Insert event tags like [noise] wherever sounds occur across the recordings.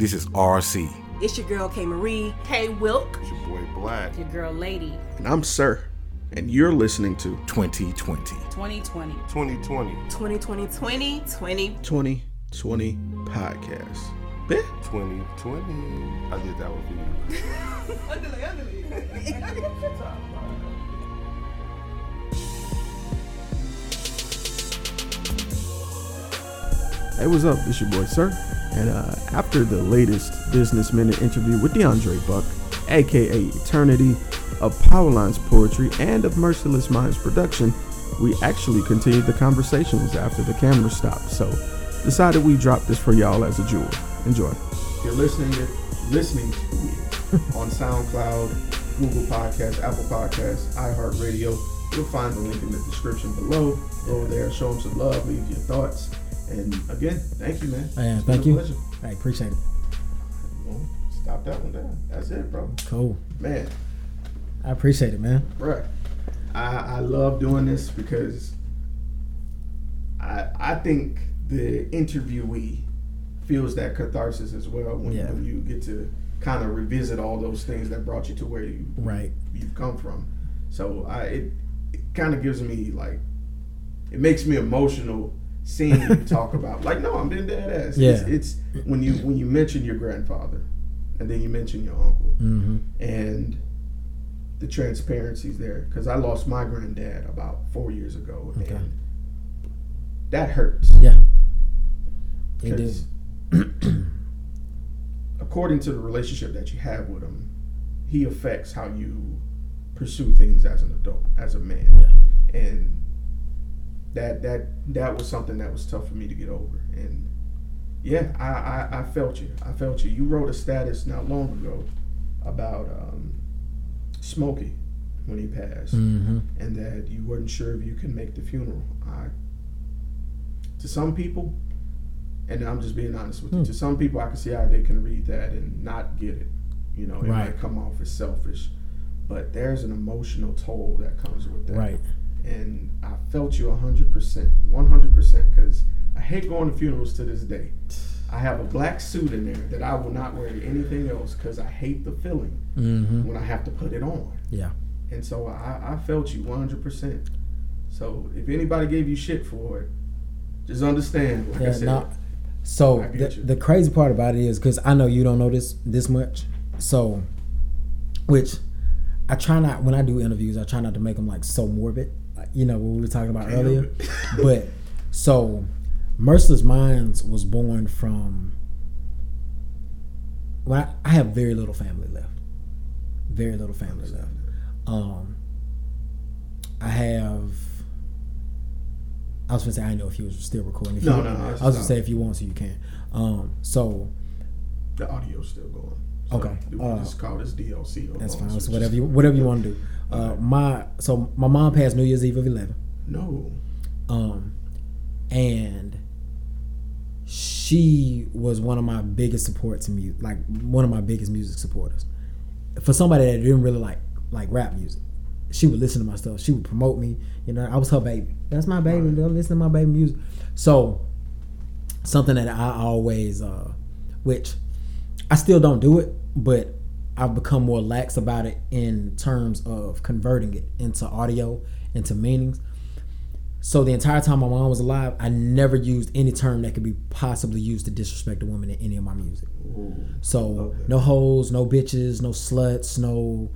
This is RC. It's your girl K Marie. K Wilk. It's your boy Black. Your girl Lady. And I'm Sirr. And you're listening to 2020. 2020. 2020. 2020. 2020. 2020 podcast. Bet. 2020. I did that one for you. Hey, what's up? It's your boy, Sirr. And uh, after the latest Business Minute interview with DeAndre Buck, aka Eterniti, of Powerlines Poetry and of Mer$iless Mindz Production, we actually continued the conversations after the camera stopped. So decided we drop this for y'all as a jewel. Enjoy. If you're listening to listening to it on SoundCloud, Google Podcasts, Apple Podcasts, iHeartRadio. You'll find the link in the description below. Go there, show them some love, leave your thoughts. And again, thank you, man. Yeah, thank you. pleasure. I appreciate it. Well, stop that one down. That's it, bro. Cool. Man, I appreciate it, man. Right. I, I love doing this because I I think the interviewee feels that catharsis as well when, Yeah. when you get to kind of revisit all those things that brought you to where you Right. you've come from. So I it, it kind of gives me like it makes me emotional seeing you talk about like no I'm being dead ass. It's, Yeah. it's when you when you mention your grandfather and then you mention your uncle Mm-hmm. and the transparency's there because I lost my granddad about four years ago, Okay. and that hurts. Yeah. It Because [clears throat] according to the relationship that you have with him, he affects how you pursue things as an adult, as a man, Yeah. and that that that was something that was tough for me to get over. And yeah, I I, I felt you. I felt you. You wrote a status not long ago about um, Smokey when he passed. Mm-hmm. and that you weren't sure if you could make the funeral. I, to some people, and I'm just being honest with you, Hmm. to some people, I can see how they can read that and not get it. You know, it Right. might come off as selfish, but there's an emotional toll that comes with that. Right. And I felt you 100%, 100%, because I hate going to funerals to this day. I have a black suit in there that I will not wear to anything else because I hate the feeling Mm-hmm. when I have to put it on. Yeah. And so I, I felt you 100%. So if anybody gave you shit for it, just understand. Like I Yeah. said, Nah. So I the, the crazy part about it is because I know you don't know this this much. So, which I try not when I do interviews, I try not to make them like so morbid. You know what we were talking about Can't earlier. [laughs] but so, Mer$iless Mindz was born from. When I, I have very little family left, very little family left. Um, I have. I was gonna say I know if you was still recording. If No, you, no, no, I was gonna say if you want to, you can. Um, so the audio's still going. So Okay, We uh, just call this DLC. that's fine. So whatever you whatever you want to do. Uh, my so my mom passed New Year's Eve of eleven. No. Um, and she was one of my biggest supports in music, like one of my biggest music supporters. For somebody that didn't really like like rap music, she would listen to my stuff. She would promote me. You know, I was her baby. That's my baby. Right. Go listen to my baby music. So something that I always, uh, which I still don't do it, but I've become more lax about it in terms of converting it into audio, into meanings. So the entire time my mom was alive, I never used any term that could be possibly used to disrespect a woman in any of my music. Ooh. So that. no hoes, no bitches, no sluts, no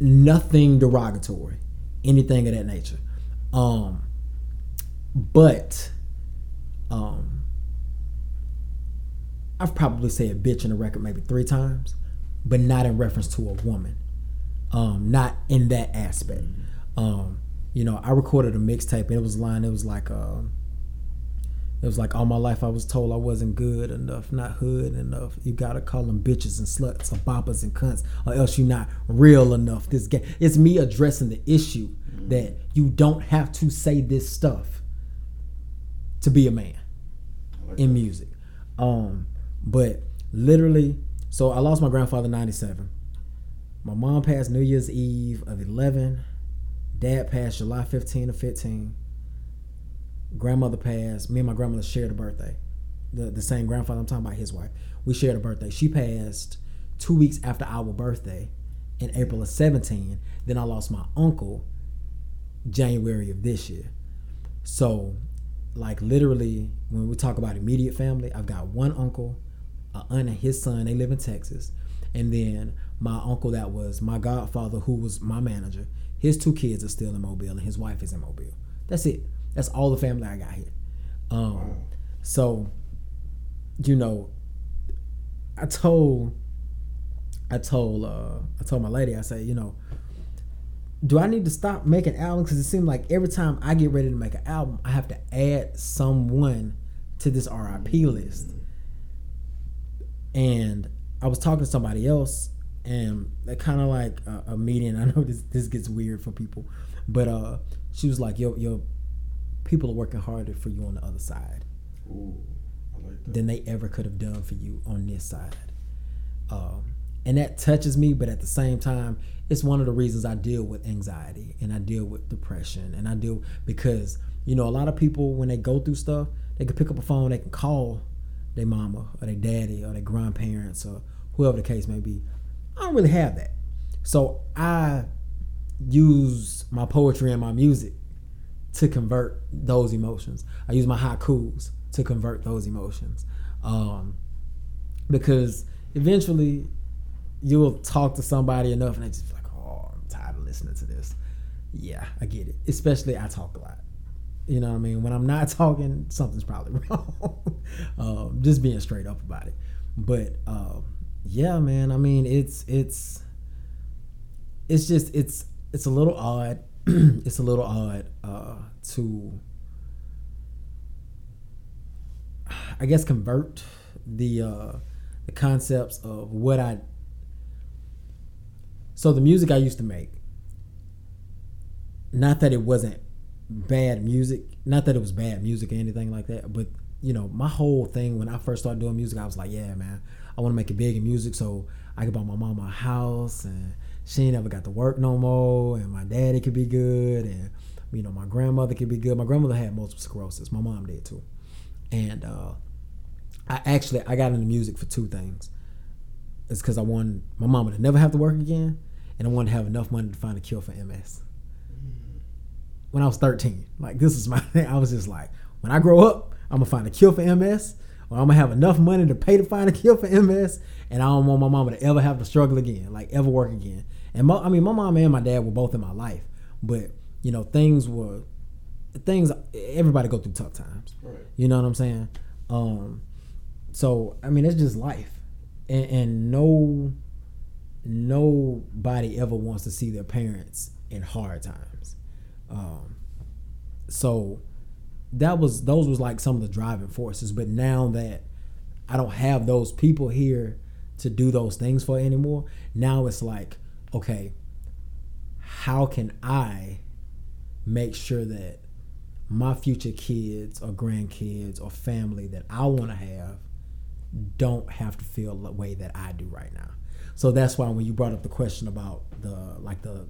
nothing derogatory, anything of that nature. Um, but um, I've probably said bitch in a record maybe three times, but not in reference to a woman. Um, not in that aspect. Um, you know, I recorded a mixtape and it was a line. It was like, um, it was like all my life I was told I wasn't good enough, not hood enough. You gotta call them bitches and sluts or boppers and cunts, or else you're not real enough. This game, it's me addressing the issue that you don't have to say this stuff to be a man in music. Um, but literally, so I lost my grandfather in '97. My mom passed New Year's Eve of 11. Dad passed July 15 of 15. Grandmother passed. Me and my grandmother shared a birthday. the the same grandfather. I'm talking about his wife. We shared a birthday. She passed two weeks after our birthday in April of 17. Then I lost my uncle January of this year. So, like literally, when we talk about immediate family, I've got one uncle, aunt and his son. They live in Texas, and then my uncle that was my godfather, who was my manager. His two kids are still in Mobile, and his wife is in Mobile. That's it. That's all the family I got here. Um, so, you know, I told, I told, uh, I told my lady, I said, you know, do I need to stop making albums? Because it seemed like every time I get ready to make an album, I have to add someone to this RIP list. And I was talking to somebody else, and they kind of like a, a meeting. [laughs] I know this this gets weird for people, but uh, she was like, "Yo, yo, people are working harder for you on the other side Ooh, I like that. than they ever could have done for you on this side." Um, and that touches me, but at the same time, it's one of the reasons I deal with anxiety and I deal with depression and I deal because you know a lot of people when they go through stuff, they can pick up a phone, they can call their mama or their daddy or their grandparents or whoever the case may be. I don't really have that, so I use my poetry and my music to convert those emotions. I use my haikus to convert those emotions, um, because eventually you'll talk to somebody enough and they just be like, oh, I'm tired of listening to this. Yeah, I get it. Especially I talk a lot. You know what I mean? When I'm not [laughs] talking, something's probably [laughs] wrong. um, just being straight up about it. But um, yeah, man. I mean, it's it's it's just it's it's a little odd. [clears throat] it's a little odd uh, to, I guess, convert the uh, the concepts of what I. So the music I used to make. Not that it wasn't bad music, not that it was bad music or anything like that, but you know, my whole thing when I first started doing music, I was like, yeah, man, I want to make it big in music so I could buy my mama a house and she ain't never got to work no more and my daddy could be good and you know, my grandmother could be good. My grandmother had multiple sclerosis. My mom did too. And uh I actually I got into music for two things. It's because I wanted my mama to never have to work again, and I wanted to have enough money to find a cure for MS. When I was 13, like this is my [laughs] thing. I was just like, when I grow up, I'm gonna find a cure for MS, or I'm gonna have enough money to pay to find a cure for MS, and I don't want my mama to ever have to struggle again, like ever work again. And my, I mean, my mom and my dad were both in my life, but you know, things were things. Everybody go through tough times. Right. You know what I'm saying? Um, so I mean, it's just life, and, and no, nobody ever wants to see their parents in hard times. Um, so that was those was like some of the driving forces. But now that I don't have those people here to do those things for anymore, now it's like, okay, how can I make sure that my future kids or grandkids or family that I want to have don't have to feel the way that I do right now. So that's why when you brought up the question about the like the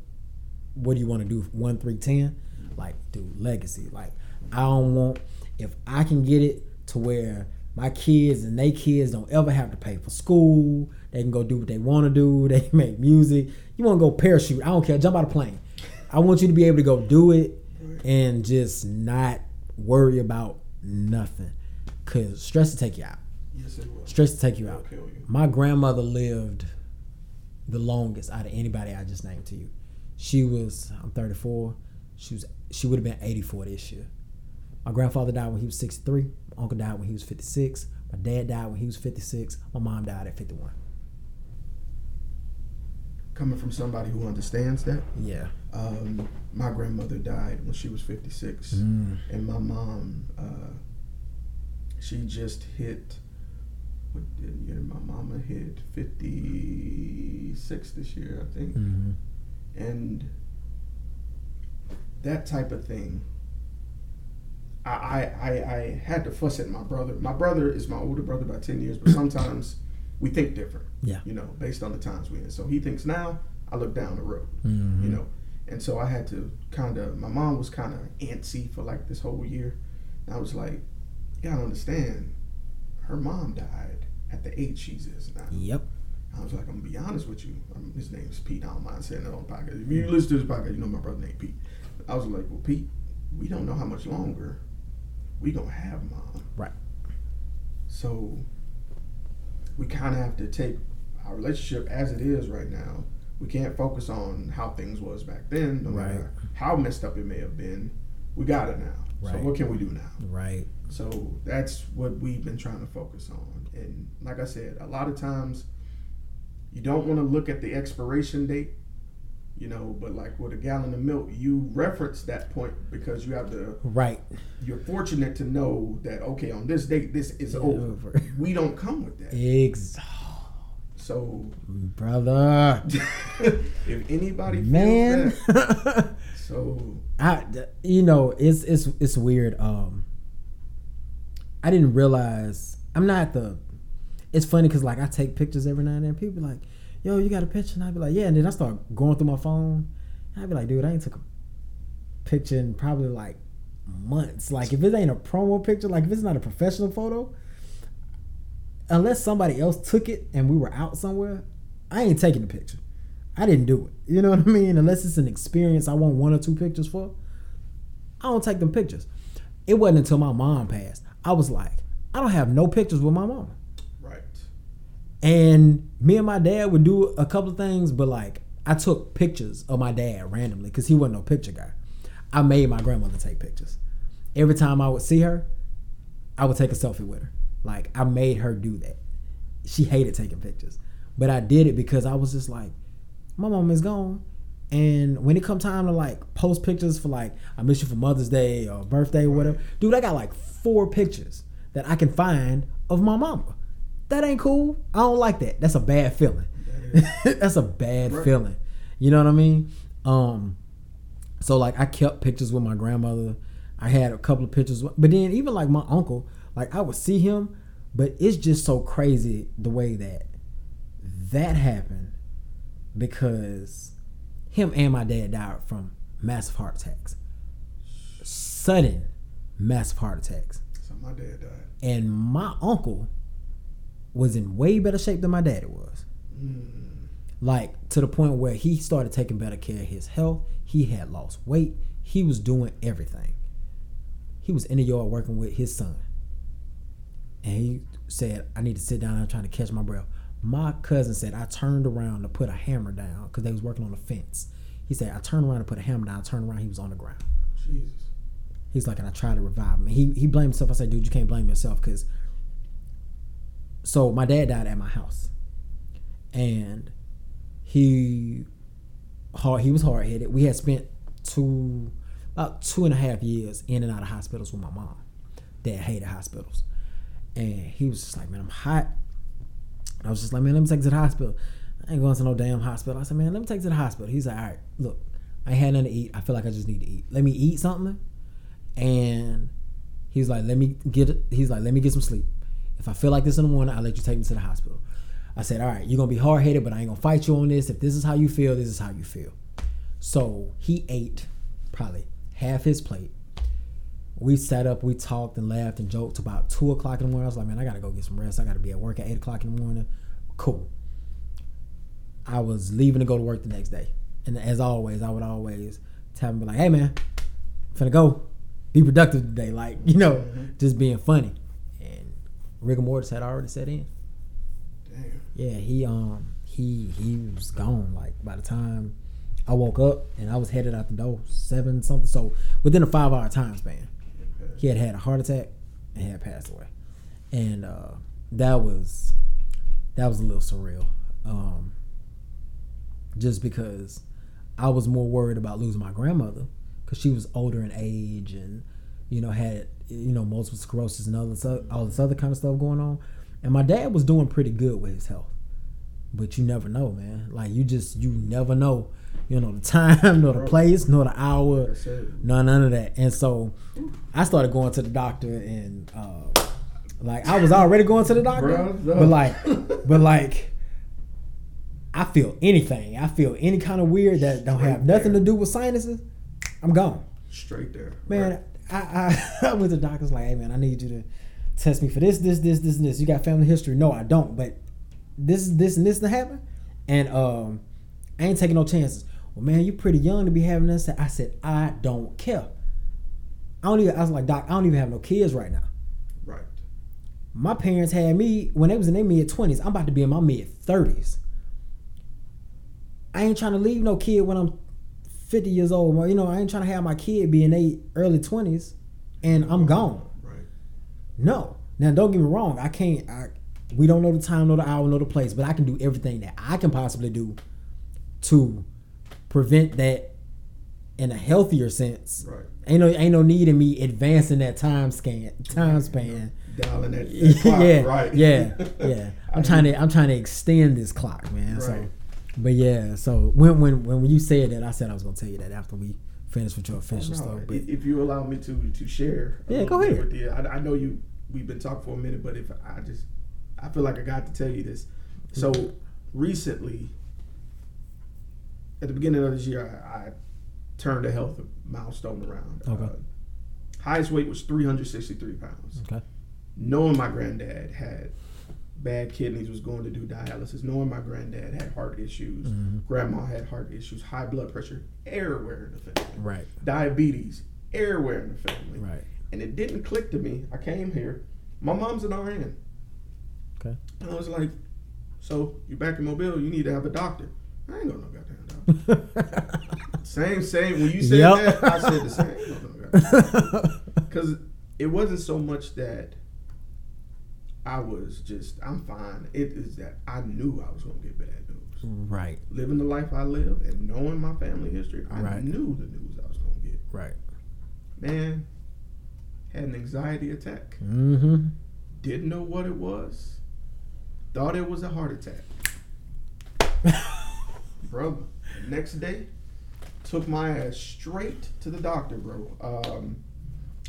what do you want to do one three ten, like do legacy. Like I don't want if I can get it to where my kids and they kids don't ever have to pay for school. They can go do what they want to do. [laughs] They can make music. You want to go parachute? I don't care. Jump out of plane. I want you to be able to go do it and just not worry about nothing. Cause stress will take you out. Yes, it will. Stress will take you out. It'll kill you. My grandmother lived the longest out of anybody I just named to you. She was I'm 34. She was she would have been 84 this year. My grandfather died when he was 63. My uncle died when he was 56. My dad died when he was 56. My mom died at 51. Coming from somebody who understands that, Yeah. um, my grandmother died when she was 56, Mm. and my mom, uh, she just hit. What did you know, my mama hit 56 this year, I think. hmm and that type of thing. I, I, I, had to fuss at my brother. My brother is my older brother by ten years, but sometimes we think different. Yeah. You know, based on the times we're in. So he thinks now, I look down the road. Mhm. You know, and so I had to kind of. My mom was kind of antsy for like this whole year. And I was like, you gotta understand, her mom died at the age she's is now. Yep. I was like, I'm gonna be honest with you. Um, his name's Pete. I don't mind saying that on the podcast. If you listen to this podcast, you know my brother named Pete. I was like, well, Pete, we don't know how much longer we gonna have mom. Right. So we kind of have to take our relationship as it is right now. We can't focus on how things was back then, no Right. matter how messed up it may have been. We got it now. So what can we do now? Right. So that's what we've been trying to focus on. And like I said, a lot of times you don't want to look at the expiration date, you know, but like with a gallon of milk, you reference that point because you have the Right. you're fortunate to know that okay, on this date this is over. Over. [laughs] We don't come with that. Ex- So brother. [laughs] if anybody feels Man. that, [laughs] so I, you know, it's it's it's weird. Um, I didn't realize I'm not the. It's funny because like I take pictures every now and then. People be like, "Yo, you got a picture?" And I'd be like, "Yeah." And then I start going through my phone. And I'd be like, "Dude, I ain't took a picture in probably like months. Like if it ain't a promo picture, like if it's not a professional photo, unless somebody else took it and we were out somewhere, I ain't taking the picture. I didn't do it. You know what I mean? Unless it's an experience I want one or two pictures for, I don't take them pictures. It wasn't until my mom passed. I was like, I don't have no pictures with my mom. And me and my dad would do a couple of things, but like I took pictures of my dad randomly because he wasn't no picture guy. I made my grandmother take pictures. Every time I would see her, I would take a selfie with her. Like I made her do that. She hated taking pictures, but I did it because I was just like, my mom is gone. And when it come time to like post pictures for like I miss you for Mother's Day or birthday or whatever, dude, I got like four pictures that I can find of my mama. That ain't cool. I don't like that. That's a bad feeling. [laughs] That's a bad Right. feeling. You know what I mean? Um, so like I kept pictures with my grandmother. I had a couple of pictures, with- but then even like my uncle, like I would see him, but it's just so crazy the way that that happened because him and my dad died from massive heart attacks, sudden massive heart attacks, So my dad died. and my uncle was in way better shape than my daddy was hmm. like to the point where he started taking better care of his health. He had lost weight. He was doing everything. He was in the yard working with his son. And he said, I need to sit down. I'm trying to catch my breath. My cousin said, I turned around to put a hammer down because they was working on the fence. He said, I turned around to put a hammer down. I turned around, he was on the ground. Jesus. He's like, and I tried to revive him. He he blamed himself. I said, dude, you can't blame yourself because. So my dad died at my house, and he hard. He was hard headed. We had spent two about two and a half years in and out of hospitals with my mom. Dad hated hospitals, and he was just like, man, I'm hot. I was just like, man, let me take you to the hospital. I ain't going to no damn hospital. I said, man, let me take you to the hospital. He's like, all right, look, I ain't had nothing to eat. I feel like I just need to eat. Let me eat something. And he's like, let me get. He's like, let me get some sleep. If I feel like this in the morning, I'll let you take me to the hospital. I said, all right, you're gonna be hard headed, but I ain't gonna fight you on this. If this is how you feel, this is how you feel. So he ate probably half his plate. We sat up, we talked and laughed and joked about two o'clock in the morning. I was like, man, I gotta go get some rest. I gotta be at work at eight o'clock in the morning. Cool. I was leaving to go to work the next day. And as always, I would always tell him, be like, hey man, I'm finna go. Be productive today. Like, [laughs] you know, mm-hmm. just being funny. Rigor mortis had already set in. Damn. Yeah, he um he he was gone. Like by the time I woke up and I was headed out the door, seven something. So within a five hour time span, he had had a heart attack and had passed away, and uh, that was that was a little surreal. Um, just because I was more worried about losing my grandmother because she was older in age and you know had you know multiple sclerosis and all this o- all this other kind of stuff going on, and my dad was doing pretty good with his health. But you never know, man. Like you just you never know. You know the time, [laughs] nor the place, nor the hour, no none of that. And so I started going to the doctor and uh, like I was already going to the doctor, but like but like I feel anything. I feel any kind of weird that don't have nothing to do with sinuses. I'm gone. straight there. Man, Right. I, I, [laughs] I went to the doctor's like, hey man, I need you to test me for this, this, this, this, and this. You got family history? No, I don't. But this, this, and this to happen, and um, I ain't taking no chances. Well, man, you're pretty young to be having this. I said, I don't care. I don't even. I was like, Doc, I don't even have no kids right now. Right. My parents had me when they was in their mid twenties. I'm about to be in my mid thirties. I ain't trying to leave no kid when I'm 50 years old. Well, you know, I ain't trying to have my kid be in their early 20s and I'm gone. Right. No. Now, don't get me wrong. I can't. I, we don't know the time, nor the hour, nor the place, but I can do everything that I can possibly do to prevent that in a healthier sense. Right. Ain't no ain't no need in me advancing that time scan time span. Dialing that, that [laughs] clock, yeah, right. yeah, [laughs] yeah. I'm trying to I'm trying to extend this clock, man. So, Right. But yeah. So when when when you said that, I said I was gonna tell you that after we finish with your official No, stuff. But if you allow me to to share, Yeah, go ahead. You, I, I know you. We've been talking for a minute, but if I just, I feel like I got to tell you this. So recently, at the beginning of this year, I, I turned a health milestone around. Okay. Uh, highest weight was 363 pounds. okay, Knowing my granddad had bad kidneys, was going to do dialysis. Knowing my granddad had heart issues, Mm-hmm. grandma had heart issues, high blood pressure, everywhere in the family right, diabetes everywhere in the family. right, And it didn't click to me. I came here. My mom's an RN. okay. And I was like, so you're back in Mobile, you need to have a doctor. I ain't got no goddamn doctor. [laughs] same, same. When you said Yep. that, I said the same. I ain't got no goddamn doctor. [laughs] Because it wasn't so much that I was just, I'm fine. It is that I knew I was going to get bad news. right, Living the life I live and knowing my family history, I Right. knew the news I was going to get. right. man had an anxiety attack Mm-hmm. didn't know what it was thought it was a heart attack [laughs] bro next day took my ass straight to the doctor bro um,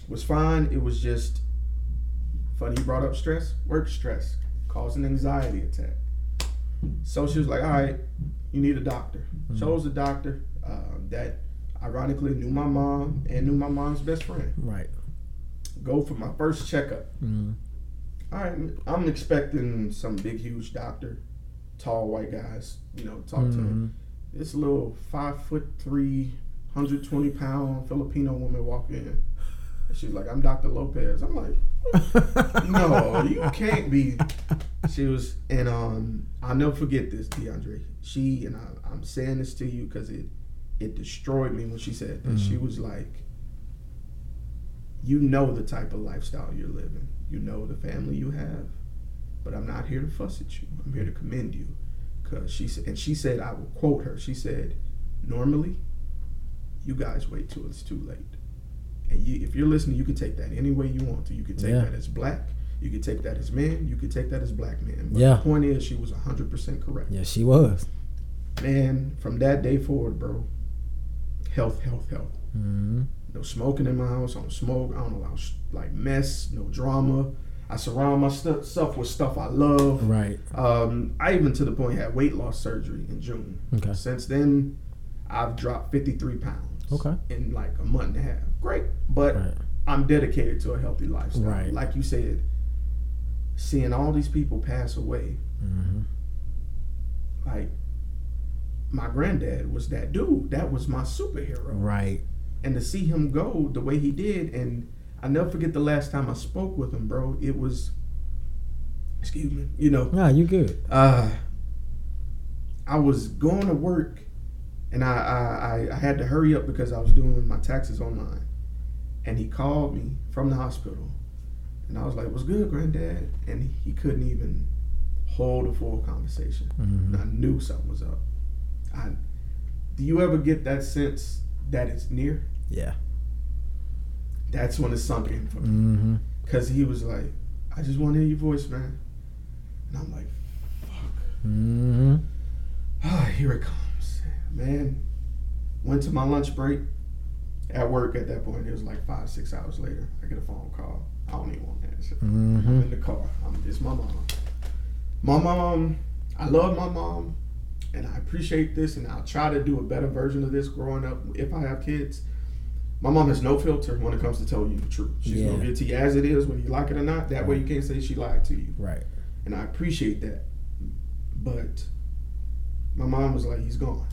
was fine it was just funny you brought up stress work stress caused an anxiety attack so she was like all right you need a doctor chose a doctor um, that ironically knew my mom and knew my mom's best friend Right. go for my first checkup. Mm-hmm. All right, I'm expecting some big, huge doctor, tall white guys, you know, talk to him. This little five foot three, 120 pound Filipino woman walk in. And was like, I'm Dr. Lopez. I'm like, [laughs] no, you can't be. She was, and um, I'll never forget this, DeAndre. She, and I, I'm saying this to you because it, it destroyed me when she said this. She was like, you know the type of lifestyle you're living. You know the family you have. But I'm not here to fuss at you. I'm here to commend you. Cause she said, and she said, I will quote her. She said, normally, you guys wait till it's too late. And you, if you're listening, you can take that any way you want to. You can take Yeah. that as black. You can take that as man. You can take that as black man. But Yeah. the point is, she was 100% correct. Yeah, she was. Man, from that day forward, bro, health, health, health. Mm-hmm. No smoking in my house. I don't smoke. I don't allow like mess. No drama. I surround myself with stuff I love. Right. Um, I even to the point had weight loss surgery in June. Okay. Since then, I've dropped 53 pounds. Okay. In like a month and a half. Great, but Right. I'm dedicated to a healthy lifestyle. Right. Like you said, seeing all these people pass away, Mm-hmm. like my granddad was that dude. That was my superhero. Right. and to see him go the way he did and i never forget the last time i spoke with him bro it was excuse me you know Nah, you good. uh i was going to work and I, I i had to hurry up because i was doing my taxes online and he called me from the hospital and i was like what's good granddad and he couldn't even hold a full conversation Mhm. and i knew something was up i do you ever get that sense that it's near Yeah. that's when it sunk in for me. Mm-hmm. Cause he was like, I just want to hear your voice, man. And I'm like, Mm-hmm. ah, here it comes. Man, went to my lunch break at work at that point. It was like five, six hours later. I get a phone call. I don't even want to answer. I'm Mm-hmm. in the car. I'm, it's my mom. My mom, I love my mom, and I appreciate this, and I'll try to do a better version of this growing up if I have kids. my mom has no filter when it comes to telling you the truth. She's Yeah. gonna give it to you as it is, whether you like it or not. That way you can't say she lied to you. Right. And I appreciate that. But my mom was like, he's gone.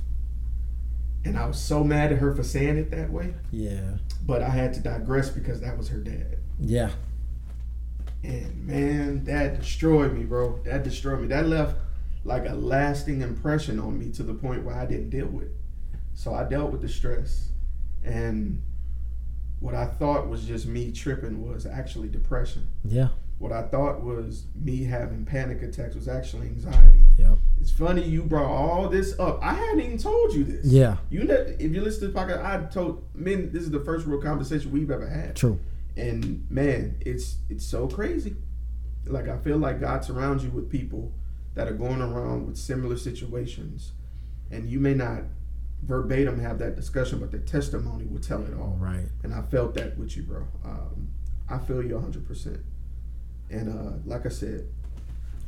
And I was so mad at her for saying it that way. Yeah. But I had to digress because that was her dad. Yeah. And man, that destroyed me, bro. That destroyed me. That left like a lasting impression on me to the point where I didn't deal with it. So I dealt with the stress. And what I thought was just me tripping was actually depression. Yeah. What I thought was me having panic attacks was actually anxiety. Yep. It's funny you brought all this up. I hadn't even told you this. Yeah. You know, if you listen to the podcast, I told men this is the first real conversation we've ever had True. and man it's it's so crazy like i feel like god surrounds you with people that are going around with similar situations and you may not verbatim have that discussion but the testimony will tell it all Right. and i felt that with you bro um, i feel you 100% and uh, like i said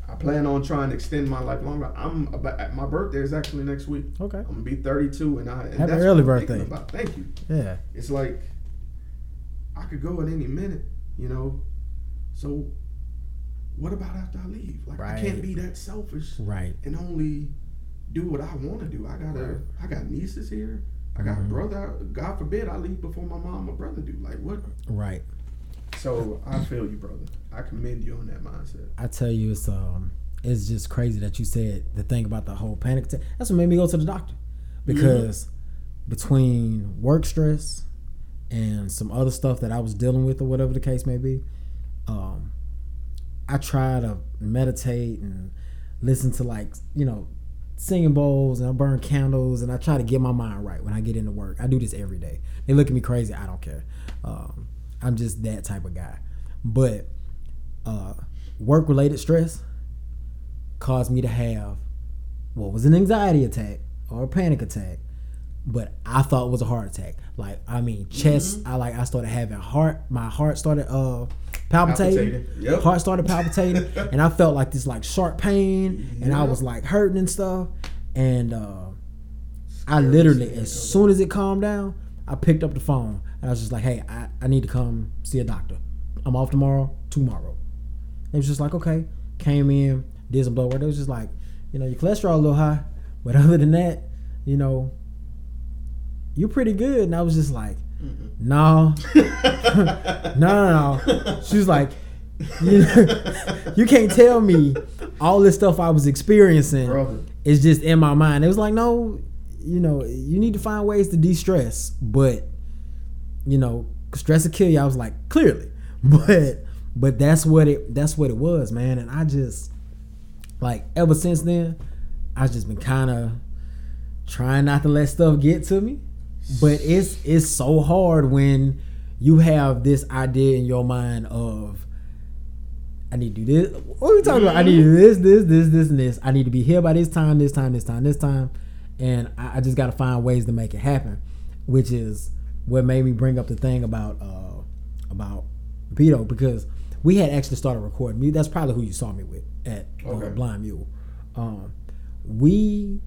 i plan on trying to extend my life longer i'm about my birthday is actually next week Okay. i'm gonna be 32 and i and Happy early what I'm thinking birthday. about. thank you Yeah. it's like I could go at any minute, you know. So what about after I leave? Like I can't be that selfish Right. and only do what I want to do. I got to I got nieces here. I got Mhm. a brother. God forbid I leave before my mom or brother do. Like what? Right. So I feel you, brother. I commend you on that mindset. I tell you, it's um, it's just crazy that you said the thing about the whole panic attack. That's what made me go to the doctor because between work stress and some other stuff that I was dealing with, or whatever the case may be, um, I try to meditate and listen to like you know singing bowls and I burn candles and I try to get my mind right when I get into work. I do this every day. They look at me crazy. I don't care. Um, I'm just that type of guy. But uh, work related stress caused me to have what was an anxiety attack or a panic attack, but I thought it was a heart attack. Like I mean, chest. I like I started having heart. My heart started uh palpitating. Palpitating, yep. Heart started palpitating, [laughs] and I felt like this like sharp pain, and I was like hurting and stuff. And uh, I literally, as soon as it calmed down, I picked up the phone and I was just like, "Hey, I, I need to come see a doctor. I'm off tomorrow. Tomorrow." It was just like, okay. Came in, did some blood work. It was just like, you know, your cholesterol a little high, [laughs] but other than that, you know, you're pretty good. And I was just like, [laughs] [laughs] no, no, no, no. She was like, you, you can't tell me all this stuff I was experiencing Brother. is just in my mind. It was like, no, you know, you need to find ways to de-stress, but you know, stress will kill you. I was like, clearly, [laughs] but but that's what it that's what it was, man. And I just like ever since then, I've just been kind of trying not to let stuff get to me. But it's it's so hard when you have this idea in your mind of I need to do this. What are we talking about? I need to do this, this, this, this, and this. I need to be here by this time, this time, this time, this time. And I, I just got to find ways to make it happen, which is what made me bring up the thing about uh about Vito because we had actually started recording. Me, that's probably who you saw me with at uh, Blind Mule. Um, we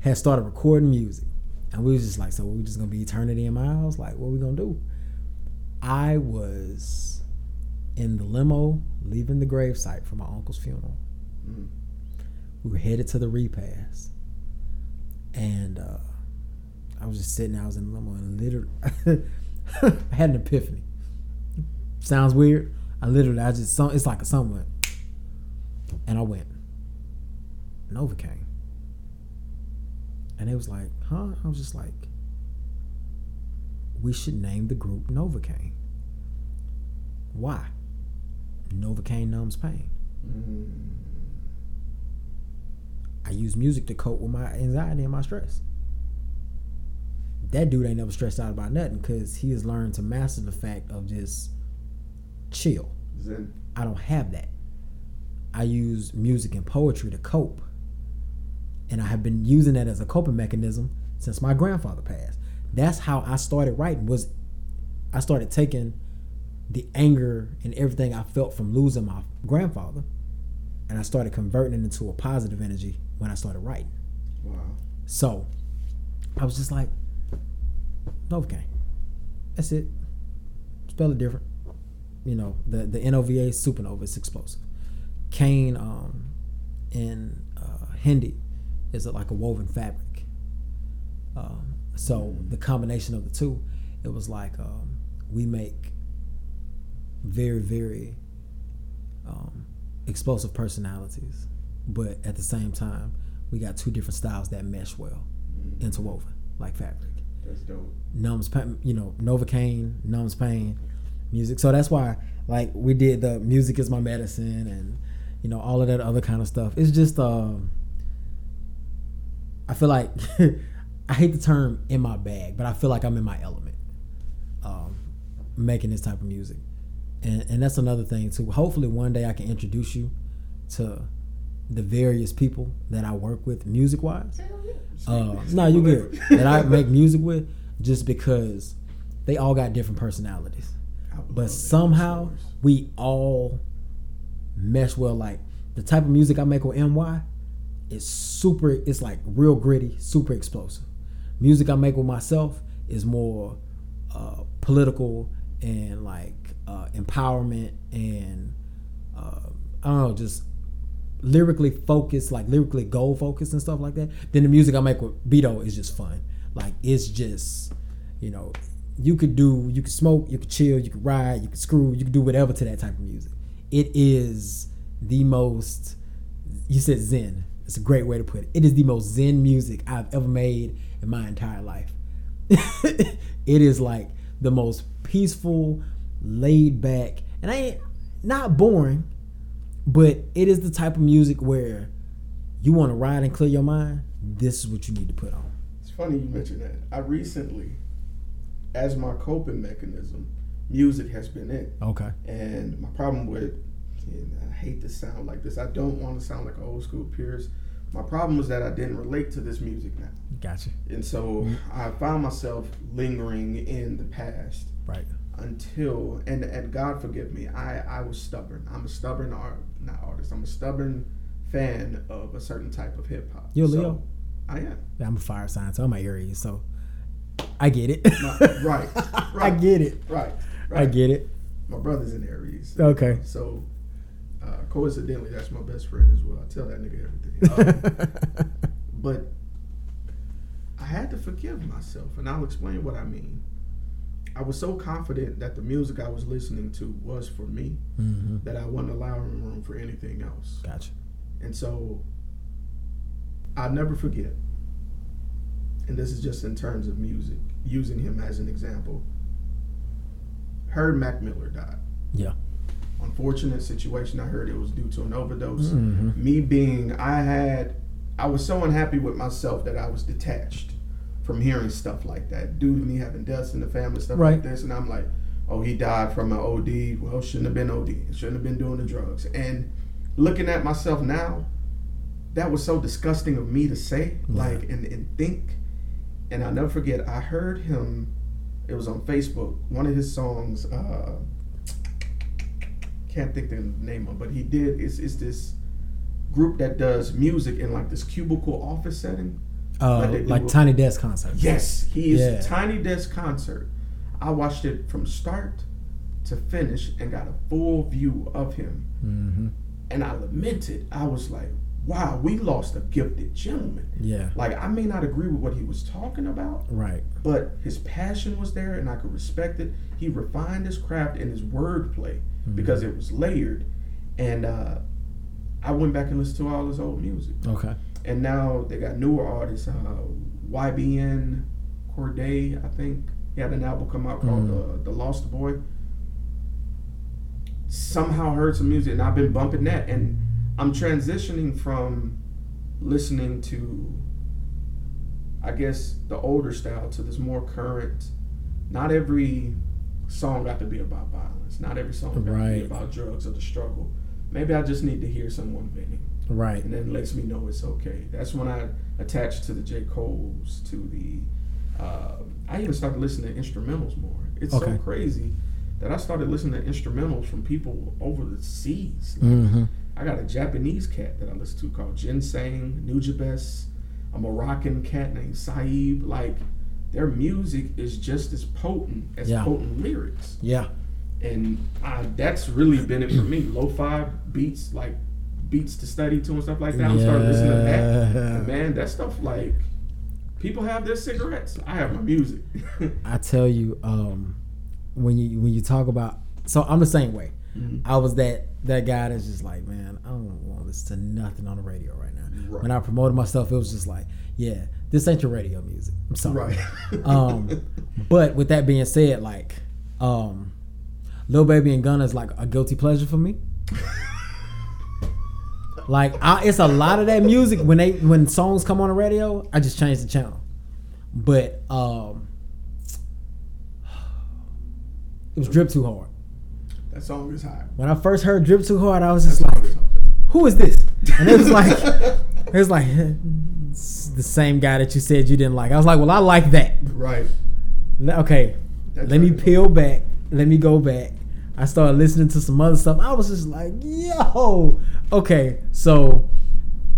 had started recording music, and we was just like, so we're just gonna be eternity in my house? Like, what we gonna do? I was in the limo leaving the gravesite for my uncle's funeral. Mhm. We were headed to the repast, and uh, I was just sitting. I was in the limo, and literally, [laughs] I had an epiphany. Sounds weird. I literally, I just, some- it's like a went, and I went. Novocaine. And it was like, huh? I was just like, we should name the group Novocaine. Why? Novocaine numbs pain. Mm. I use music to cope with my anxiety and my stress. That dude ain't never stressed out about nothing because he has learned to master the fact of just chill. Zen. I don't have that. I use music and poetry to cope. And I have been using that as a coping mechanism since my grandfather passed. That's how I started writing was I started taking the anger and everything I felt from losing my grandfather and I started converting it into a positive energy when I started writing. Wow. So I was just like, Novocaine. That's it. Spell it different. You know, the the NOVA supernova is explosive. Kane um, in uh, Hindi is like a woven fabric. Um, so the combination of the two, it was like um, we make very very um, explosive personalities, but at the same time, we got two different styles that mesh well, interwoven like fabric. That's dope. Numbs you know, Novocaine, numbs pain, music. So that's why, like, we did the music is my medicine, and you know all of that other kind of stuff. It's just, um, I feel like [laughs] I hate the term "in my bag," but I feel like I'm in my element, um, making this type of music, and and that's another thing too. Hopefully, one day I can introduce you to the various people that I work with music wise. Uh, no, you good. that I make music with, just because they all got different personalities, I would love but somehow we all mesh well. Like the type of music I make with NY is super. It's like real gritty, super explosive. Music I make with myself is more uh, political and like uh, empowerment and uh, I don't know, just lyrically focused, like lyrically goal focused and stuff like that. Then the music I make with Beto is just fun. Like it's just, you know, you could do, you could smoke, you could chill, you could ride, you could screw, you could do whatever to that type of music. It is the most. You said zen. It's a great way to put it. It is the most zen music I've ever made in my entire life. [laughs] it is like the most peaceful, laid back, and I ain't not boring, but it is the type of music where you want to ride and clear your mind. This is what you need to put on. It's funny you mentioned that. I recently, as my coping mechanism, music has been it. Okay. And my problem with, and I hate to sound like this, I don't want to sound like an old school Pierce. My problem was that I didn't relate to this music now. Gotcha. And so mm-hmm. I found myself lingering in the past Right. Until, and, and God forgive me, I, I was stubborn. I'm a stubborn art, not artist, I'm a stubborn fan of a certain type of hip hop. You a So, Leo? I am. Yeah, I'm a fire sign, so I'm a Aries, so I get it. My- [laughs] right, I get it. Right, I get it. My brother's an Aries. Okay. So, uh, coincidentally, that's my best friend as well. I tell that nigga everything. Um, [laughs] but I had to forgive myself, and I'll explain what I mean. I was so confident that the music I was listening to was for me hmm that I wasn't allowing room for anything else. Gotcha. And so I'll never forget, and this is just in terms of music, using him as an example. Heard Mac Miller died. Yeah. Unfortunate situation. I heard it was due to an overdose. Mhm. Me being, I had, I was so unhappy with myself that I was detached from hearing stuff like that. Due to me having deaths in the family, stuff Right. like this. And I'm like, oh, he died from an OD. Well, shouldn't have been OD. Shouldn't have been doing the drugs. And looking at myself now, that was so disgusting of me to say, like, and, and think. And I'll never forget, I heard him, it was on Facebook, one of his songs, uh, can't think the name of, but he did, it's, it's this group that does music in like this cubicle office setting. Uh, Like they do like with- Tiny Desk concert. Yes, he is Yeah. Tiny Desk concert. I watched it from start to finish and got a full view of him. hmm And I lamented. I was like, wow, we lost a gifted gentleman. Yeah. Like, I may not agree with what he was talking about, Right. but his passion was there and I could respect it. He refined his craft and his wordplay because it was layered. And uh, I went back and listened to all his old music. Okay. And now they got newer artists. Uh, YBN Cordae, I think. He had an album come out called Mm. uh, The Lost Boy. Somehow heard some music and I've been bumping that. And I'm transitioning from listening to, I guess, the older style to this more current. Not every song got to be about violence. Not every song got to be about drugs or the struggle. Maybe I just need to hear someone venting Right. and then lets me know it's okay. That's when I attached to the J. Cole's, to the. Uh, I even started listening to instrumentals more. It's Okay. so crazy that I started listening to instrumentals from people over the seas. Like, hmm I got a Japanese cat that I listen to called Ginseng, Nujabes, a Moroccan cat named Saib. Like, their music is just as potent as Yeah. potent lyrics. Yeah. and I, that's really been it for me. Lo-fi beats, like beats to study to and stuff like that. I'm starting listening to that. Yeah. And man, that stuff like people have their cigarettes. I have my music. [laughs] I tell you, um, when you when you talk about, so I'm the same way. Mm-hmm. I was that that guy that's just like, man, I don't want to listen to nothing on the radio right now. Right. When I promoted myself, it was just like, yeah, this ain't your radio music. I'm sorry. right. [laughs] um, but with that being said, like, um, Lil Baby and Gunna is like a guilty pleasure for me. [laughs] like, I, it's a lot of that music when they when songs come on the radio, I just change the channel. But um, it was Drip Too Hard. that song is hot. When I first heard Drip Too Hard, I was just like, is "Who is this?" And it was [laughs] like, it was like the same guy that you said you didn't like. I was like, "Well, I like that." Right. Okay, That let me peel back. Let me go back. I started listening to some other stuff. I was just like, yo, okay. So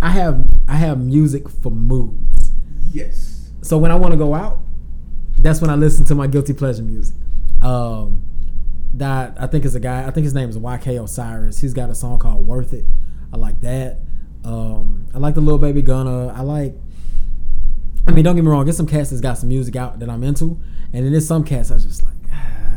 I have I have music for moods. Yes. So when I want to go out, that's when I listen to my guilty pleasure music. Um, that I think is a guy. I think his name is YK Osiris. He's got a song called "Worth It." I like that. Um, I like the Lil Baby Gunna. I like. I mean, don't get me wrong. Get some cats that's got some music out that I'm into, and then there's some cats I just like.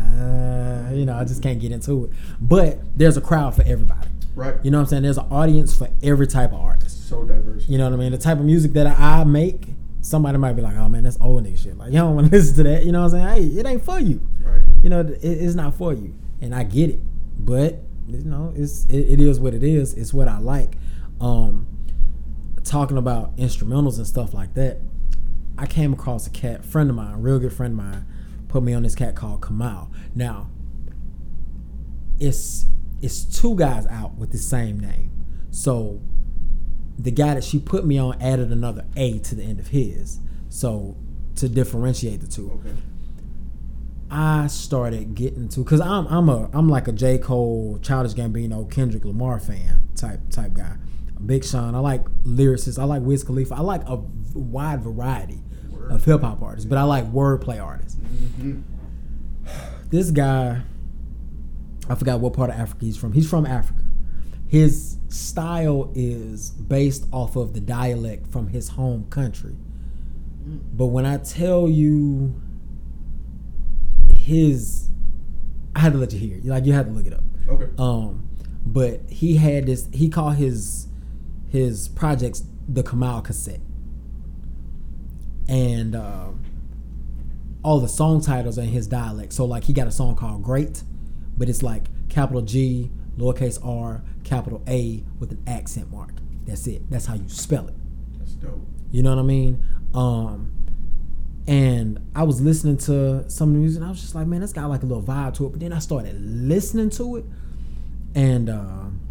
Ah, you know, I just can't get into it. But there's a crowd for everybody. Right. You know what I'm saying? There's an audience for every type of artist. So diverse. You know what I mean? The type of music that I make, somebody might be like, "Oh man, that's old nigga shit." Like, you don't want to [laughs] listen to that. You know what I'm saying? Hey, it ain't for you. Right. You know, it, it's not for you, and I get it. But you know, it's it, it is what it is. It's what I like. Um, talking about instrumentals and stuff like that, I came across a cat friend of mine, a real good friend of mine, put me on this cat called Kamal. Now, it's it's two guys out with the same name. So the guy that she put me on added another A to the end of his. So to differentiate the two. Okay. I started getting to because I'm I'm a I'm like a J Cole, Childish Gambino, Kendrick Lamar fan type type guy. Big Sean. I like lyricists. I like Wiz Khalifa. I like a wide variety. Of hip hop artists, but I like wordplay artists. Mhm. This guy, I forgot what part of Africa he's from. He's from Africa. His style is based off of the dialect from his home country. But when I tell you his I had to let you hear it. Like you had to look it up. Okay. Um, but he had this. He called his his projects the Kamal cassette, and um all the song titles are in his dialect. So like he got a song called Great, but it's like capital G, lowercase R, capital A with an accent mark. That's it. That's how you spell it. That's dope. You know what I mean? Um, and I was listening to some music, and I was just like, man, that's got like a little vibe to it. But then I started listening to it, and um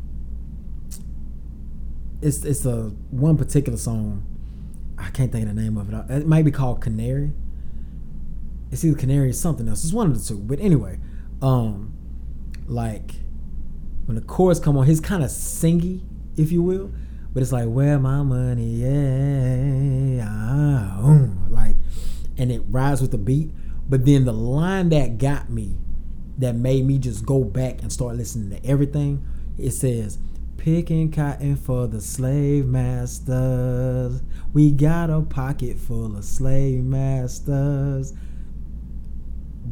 it's it's a one particular song. I can't think of the name of it. It might be called Canary. It's either Canary or something else. It's one of the two. But anyway, um, like when the chorus come on, he's kind of singy, if you will. But it's like where my money, yeah, ah, um, like, and it rides with the beat. But then the line that got me, that made me just go back and start listening to everything, it says, "Picking cotton for the slave masters. We got a pocket full of slave masters."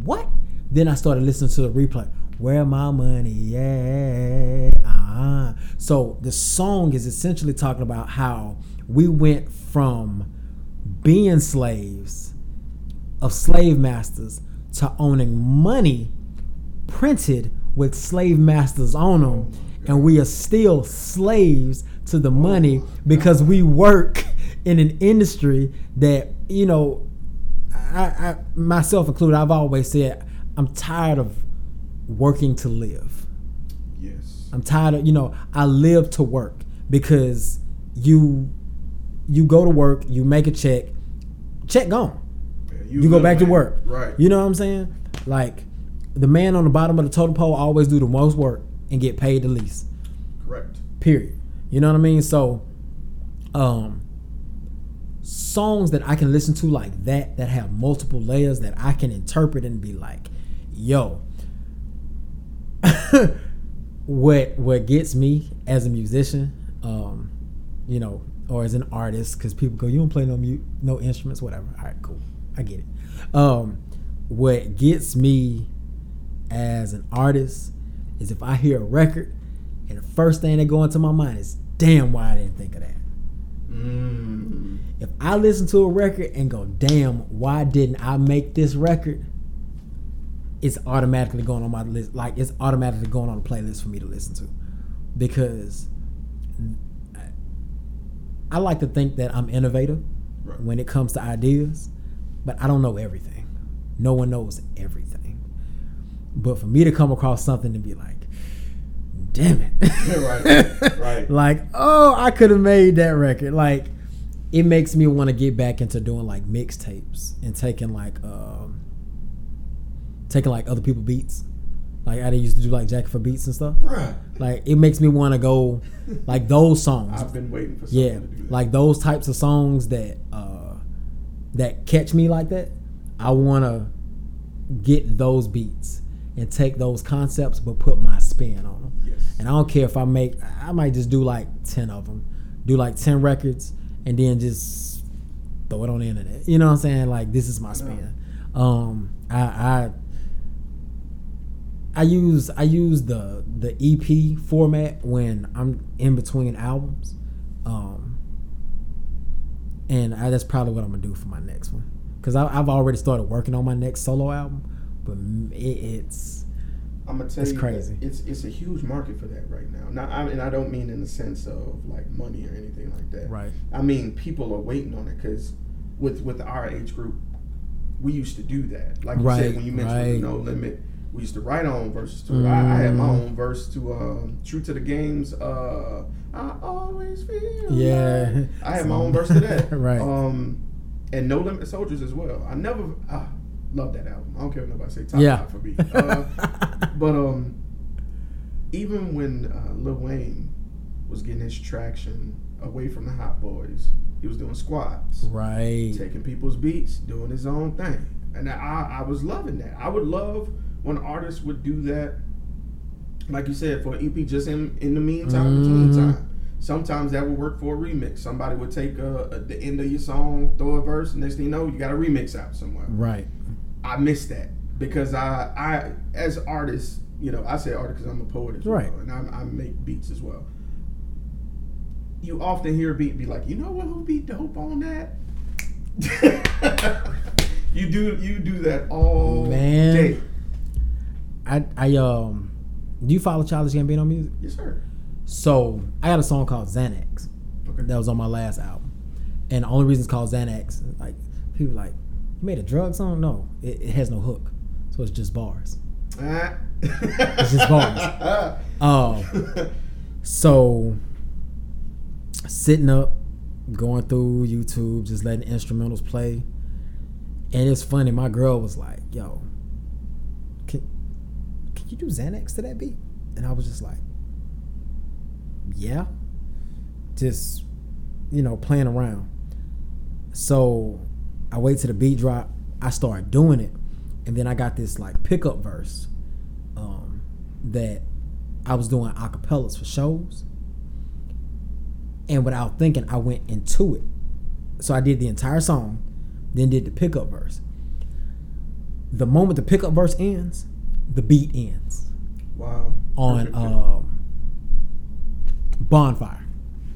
What? Then I started listening to the replay. Where my money at? Ah. So the song is essentially talking about how we went from being slaves of slave masters to owning money printed with slave masters on them, and we are still slaves to the money because we work in an industry that you know I, I myself included, I've always said I'm tired of working to live. Yes. I'm tired of you know I live to work because you you go to work, you make a check, check gone. Yeah, You go back to work. Right. You know what I'm saying? Like the man on the bottom of the totem pole always do the most work and get paid the least. Correct. Period. You know what I mean? So, um, songs that I can listen to like that that have multiple layers that I can interpret and be like, yo. [laughs] what what gets me as a musician, um, you know, or as an artist, because people go, you don't play no mute, no instruments, whatever. All right, cool, I get it. Um, what gets me as an artist is if I hear a record and the first thing that go into my mind is, damn, why I didn't think of that. Mm. If I listen to a record and go, damn, why didn't I make this record? It's automatically going on my list. Like it's automatically going on a playlist for me to listen to, because I like to think that I'm innovative Right. when it comes to ideas, but I don't know everything. No one knows everything. But for me to come across something and be like, damn it. right, [laughs] right. like, oh, I could have made that record. Like, it makes me want to get back into doing like mixtapes and taking like um taking like other people beats. Like I used to do like Jack for beats and stuff. Bruh. Like it makes me want to go like those songs. I've been waiting for Yeah, to do that. like those types of songs that uh that catch me like that. I want to get those beats and take those concepts, but put my spin on. And I don't care if I make. I might just do like ten of them, do like ten records, and then just throw it on the internet. You know what I'm saying? Like this is my spin. Um, I, I I use I use the the EP format when I'm in between albums, um, and I, that's probably what I'm gonna do for my next one because I've already started working on my next solo album, but it, it's I'm gonna tell It's you, crazy. It's it's a huge market for that right now. Now, I, and I don't mean in the sense of like money or anything like that. right. I mean people are waiting on it because with with our age group, we used to do that. Like you Right, said when you mentioned right. No Limit, we used to write our own verses to it. I, I had my own verse to um, True to the Games. Uh, I always feel. Yeah. like- I had my own verse to that. [laughs] Right. Um, and No Limit Soldiers as well. I never. I love that album. I don't care what nobody say. Top Yeah. five for me. Uh, [laughs] but um, even when uh, Lil Wayne was getting his traction away from the Hot Boys, he was doing squats, Right. taking people's beats, doing his own thing, and I, I was loving that. I would love when artists would do that, like you said, for an EP just in in the meantime, between Mhm. time. Sometimes that would work for a remix. Somebody would take uh, at the end of your song, throw a verse, next thing you know, you got a remix out somewhere. Right. I miss that because I, I as artists, you know, I say artist because I'm a poet as Right. well, and I, I make beats as well. You often hear a beat be like, you know what would be dope on that? [laughs] you do you do that all Man. day. I I um. Do you follow Childish Gambino music? Yes, sir. So I got a song called Xanax Okay. that was on my last album, and the only reason it's called Xanax, like people like, you made a drug song? No, it, it has no hook, so it's just bars. Ah. It's just bars. Um. [laughs] So sitting up, going through YouTube, just letting instrumentals play. And it's funny, my girl was like, yo, can, can you do Xanax to that beat? And I was just like, yeah. Just, you know, playing around. So I wait till the beat drop. I start doing it. And then I got this like pickup verse um, that I was doing acapellas for shows. And without thinking, I went into it. So I did the entire song, then did the pickup verse. The moment the pickup verse ends, the beat ends wow. on um, Bonfire.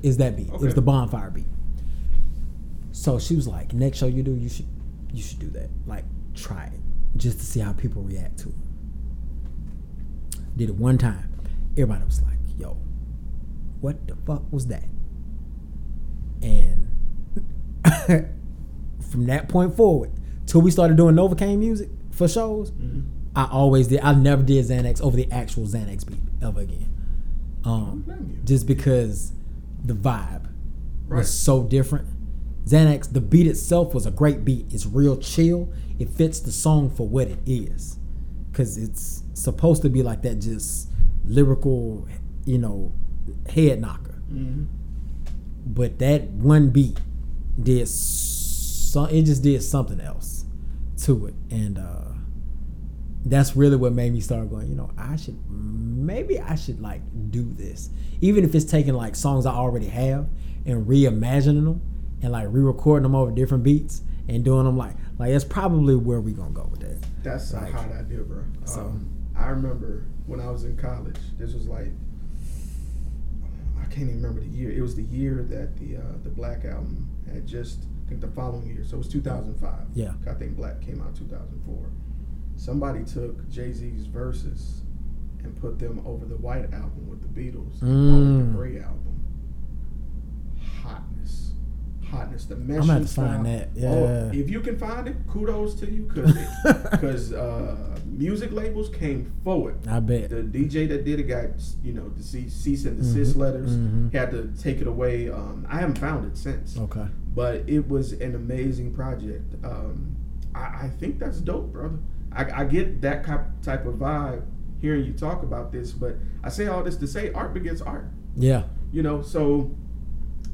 Is that beat? It was the Bonfire beat. So she was like, "Next show you do, you should you should do that. Like, try it just to see how people react to it." Did it one time. Everybody was like, "Yo, what the fuck was that?" And [laughs] from that point forward, till we started doing Novocaine music for shows, Mhm. I always did. I never did Xanax over the actual Xanax beat ever again. Um, just because the vibe Right. was so different. Xanax, the beat itself was a great beat. It's real chill. It fits the song for what it is, because it's supposed to be like that, just lyrical, you know, head knocker. Mhm. But that one beat did some. It just did something else to it, and uh, that's really what made me start going. You know, I should maybe I should like do this, even if it's taking like songs I already have and reimagining them and like re-recording them over different beats and doing them like like that's probably where we gonna go with that. That's Like- a hot idea, bro. So- Um, I remember when I was in college. This was like I can't even remember the year. It was the year that the uh, the Black album had just. I think the following year, so it was 2005. Yeah. I think Black came out 2004. Somebody took Jay Z's verses and put them over the White album with the Beatles, Mm. the Grey Album. Hotness, hotness. The meshing gonna have to find that, Oh, yeah. if you can find it, kudos to you, because [laughs] uh, music labels came forward. I bet. The DJ that did it got, you know, the cease, and desist letters. mhm. Had to take it away. Um, I haven't found it since, Okay. but it was an amazing project. Um, I, I think that's dope, brother. I, I get that type of vibe hearing you talk about this, but I say all this to say art begets art. Yeah. You know, so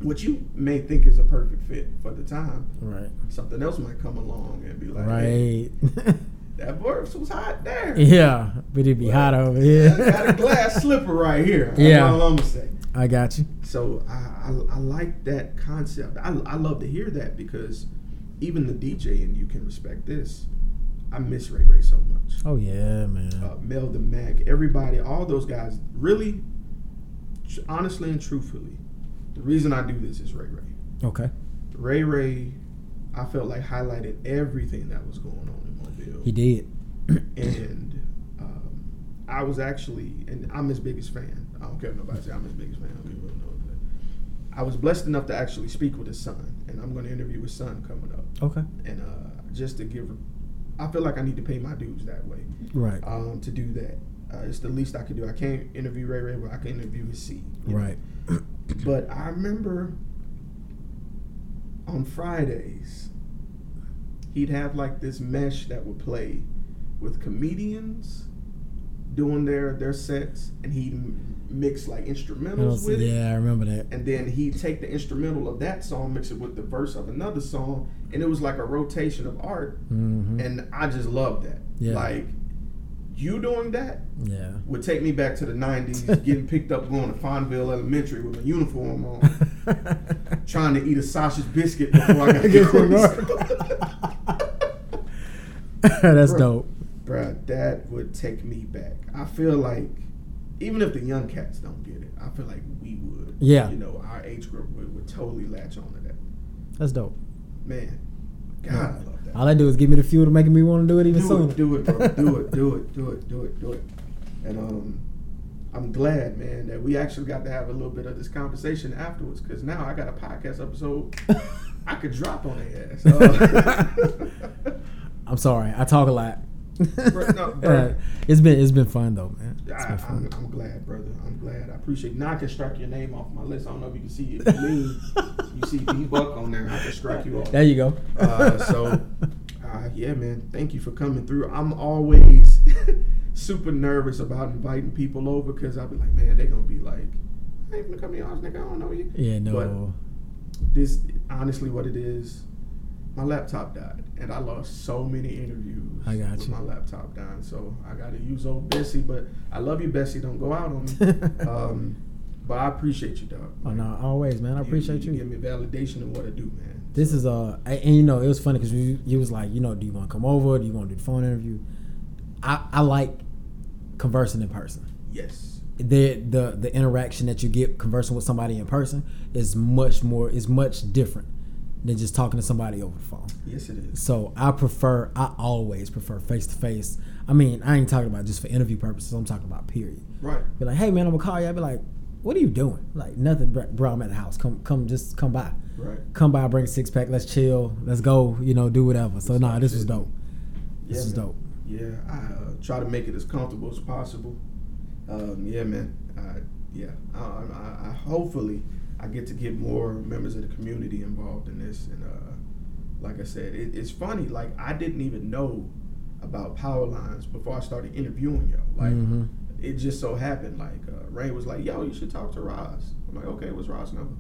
what you may think is a perfect fit for the time, Right. something else might come along and be like, hey, Right. [laughs] that verse was hot there. yeah, but it'd be hot over I got a glass [laughs] slipper right here. Yeah. all I'm gonna say. I got you. So I, I, I like that concept. I, I love to hear that because even the DJ and you can respect this. I miss Ray Ray so much. Oh yeah, man. Uh, Mel the Mac, everybody, all those guys. Really, honestly and truthfully, the reason I do this is Ray Ray. Okay. Ray Ray, I felt like highlighted everything that was going on in Mobile. He did. and um, I was actually, and I'm his biggest fan. I don't care if nobody say I'm his biggest fan. People don't know that. I was blessed enough to actually speak with his son, and I'm going to interview his son coming up. Okay. And uh, just to give, I feel like I need to pay my dues that way. Right. Um, to do that, uh, it's the least I can do. I can't interview Ray Ray, but I can interview his seed. Right. know? But I remember on Fridays, he'd have like this mesh that would play with comedians doing their their sets, and he'd mix like instrumentals with it. yeah, I remember that. And then he'd take the instrumental of that song, mix it with the verse of another song, and it was like a rotation of art. hmm And I just loved that. Yeah. Like you doing that Yeah. would take me back to the '90s, getting picked up going to Fonville Elementary with a uniform on, [laughs] trying to eat a sausage biscuit before I got [laughs] to Get to to school. That's Bruh. dope. Bruh, that would take me back. I feel like even if the young cats don't get it, I feel like we would. Yeah. You know, our age group would, would totally latch on to that. That's dope. Man, God, I love that. All I do is give me the fuel to make me want to do it even do sooner. it, do it, bro. do it, do it, do it, do it, do it. And um, I'm glad, man, that we actually got to have a little bit of this conversation afterwards because now I got a podcast episode [laughs] I could drop on their ass. [laughs] Uh, I'm sorry, I talk a lot. No, [laughs] it's been it's been fun though, man. It's I, been fun. I'm, glad, brother. I'm glad. I appreciate. Now I can strike your name off my list. I don't know if you can see it. You [laughs] you see D Buck on there. I can strike you off. There you go. Uh, [laughs] so, uh, yeah, man. Thank you for coming through. I'm always super nervous about inviting people over because I'll be like, man, they're gonna be like, I ain't gonna come to your house, nigga. I don't know you. yeah, no. But this, honestly, what it is, my laptop died, and I lost so many interviews. I got with you. My laptop dying, so I got to use old Bessie. But I love you, Bessie. Don't go out on me. [laughs] um, but I appreciate you, dog. oh no, always, man. I appreciate you. Give me validation of what I do, man. This is uh, I- and you know, it was funny because you, you was like, you know, do you want to come over? Do you want to do the phone interview? I I like conversing in person. yes. The the the interaction that you get conversing with somebody in person is much more is much different than just talking to somebody over the phone. Yes, it is. So I prefer, I always prefer face to face. I mean, I ain't talking about just for interview purposes. I'm talking about period. Right. Be like, hey man, I'm gonna call you. I'd be like, what are you doing? Like nothing, bro. I'm at the house. Come, come, just come by. Right. Come by, bring a six pack. Let's chill. Let's go. You know, do whatever. So nah, this was dope. This Yeah, is dope. Yeah, I uh, try to make it as comfortable as possible. Um, yeah, man. Uh, yeah, I, I, I hopefully I get to get more members of the community involved in this. And uh, like I said, it, it's funny. Like I didn't even know about Powerlines before I started interviewing y'all. Like Mhm. it just so happened. Like uh, Ray was like, "Yo, you should talk to Roz." I'm like, "Okay, what's Roz's number?"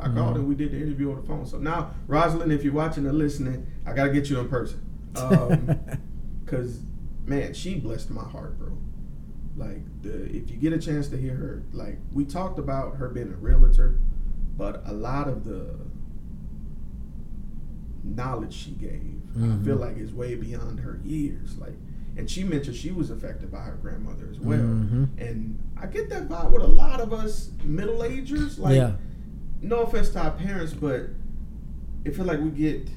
I called and we did the interview on the phone. So now, Rosalind, if you're watching or listening, I gotta get you in person. Um, [laughs] Cause man, she blessed my heart, bro. Like the if you get a chance to hear her, like we talked about her being a realtor, but a lot of the knowledge she gave, I feel like is way beyond her years. Like and she mentioned she was affected by her grandmother as well. Mhm. And I get that vibe with a lot of us middle agers. Like yeah. no offense to our parents, but it feel like we get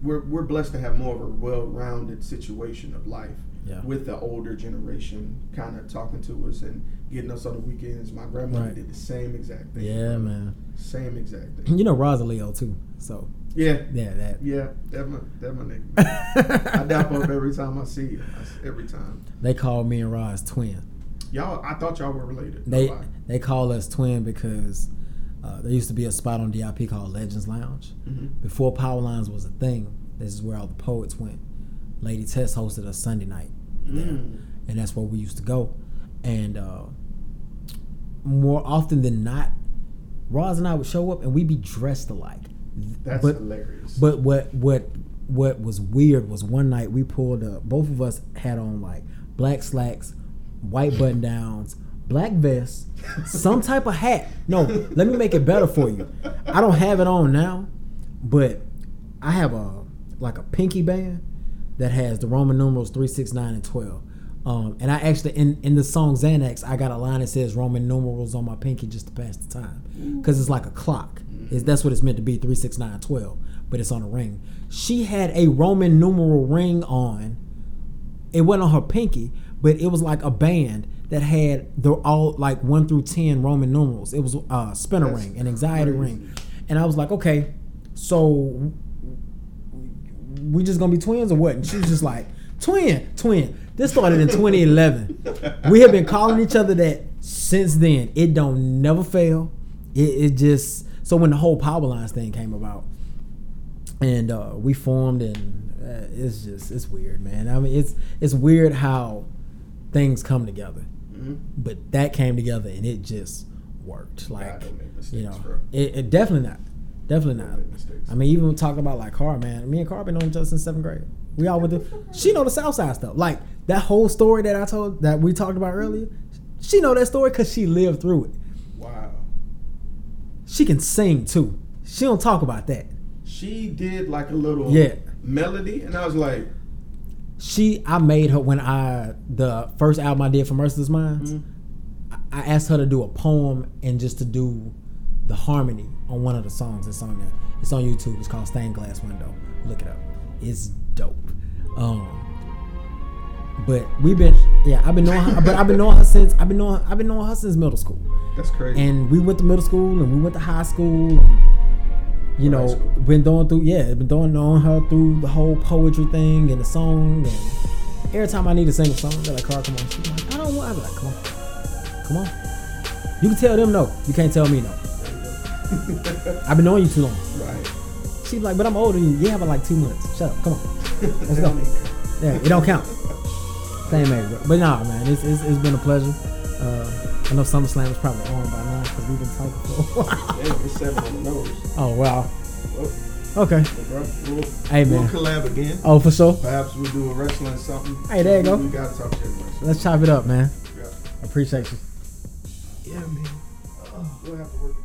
we're we're blessed to have more of a well-rounded situation of life Yeah. with the older generation kind of talking to us and getting us on the weekends. My grandmother Right. did the same exact thing. Yeah, man. Same exact thing. You know Rosaleo too. So Yeah. yeah, that. Yeah, that my that my nigga. [laughs] I dap up every time I see you. Every time. they call me and Roz twin. Y'all, I thought y'all were related. They lie. they call us twin because uh, there used to be a spot on DIP called Legends Lounge. Mhm. Before Powerlines was a thing, this is where all the poets went. Lady Tess hosted a Sunday night there, Mm. and that's where we used to go. And uh, more often than not, Roz and I would show up, and we'd be dressed alike. That's but hilarious. but what what what was weird was one night we pulled up. Both of us had on like black slacks, white button downs, black vests, some [laughs] type of hat. No, let me make it better for you. I don't have it on now, but I have a like a pinky band that has the Roman numerals three, six, nine, and twelve. Um, and I actually in in the song Xanax, I got a line that says Roman numerals on my pinky just to pass the time, because it's like a clock. Is that's what it's meant to be three, six, nine, twelve. But it's on a ring. She had a Roman numeral ring on. It wasn't on her pinky, but it was like a band that had the all like one through ten Roman numerals. It was a spinner That's ring, an anxiety crazy. ring, and I was like, okay, so we just gonna be twins or what? And she was just like, twin, twin. This started in 2011. we have been calling each other that since then. It don't never fail. It, it just so when the whole Powerlines thing came about, and uh, we formed, and uh, it's just it's weird, man. I mean, it's it's weird how things come together, Mhm. but that came together and it just worked. Like don't make mistakes, you know, it, it definitely not, definitely not. I mean, even talking about like Car, man. Me and Car been each other since seventh grade. We all went to. She know the South Side stuff. Like that whole story that I told that we talked about earlier. She know that story because she lived through it. Wow. She can sing too. She don't talk about that. She did like a little Yeah. melody, and I was like, She, I made her when I the first album I did for Mer$iless Mindz. Mhm. I I asked her to do a poem and just to do the harmony on one of the songs that's on there. It's on YouTube. It's called Stained Glass Window. Look it up. It's dope. Um, but we've been yeah, I've been knowing her, but I've been knowing her since I've been knowing I've been knowing her since middle school. that's crazy. And we went to middle school and we went to high school. And, you High know, been going through yeah, been doing on her through the whole poetry thing and the song. And every time I need to sing a song, they're like, "Carl, come on." She's like, "I don't want." I'm like, "Come on, come on." You can tell them no. You can't tell me no. [laughs] I've been knowing you too long. right. She's like, "But I'm older than you." Yeah, but like two months. Shut up. Come on. Let's go. [laughs] Yeah, it don't count. Same age, bro. but nah, man, it's, it's, it's been a pleasure. Uh, I know SummerSlam is probably on by now because we've been talking for a [laughs] while. Damn, it's seven on the nose. Oh wow. Well, Okay. bro, we'll, Hey, we'll man. collab again. Oh, for sure. Perhaps we'll do a wrestling something. Hey, there you go. We gotta talk to. So, Let's chop it up, man. yeah. Appreciate you. yeah, man. Oh, we'll have to work.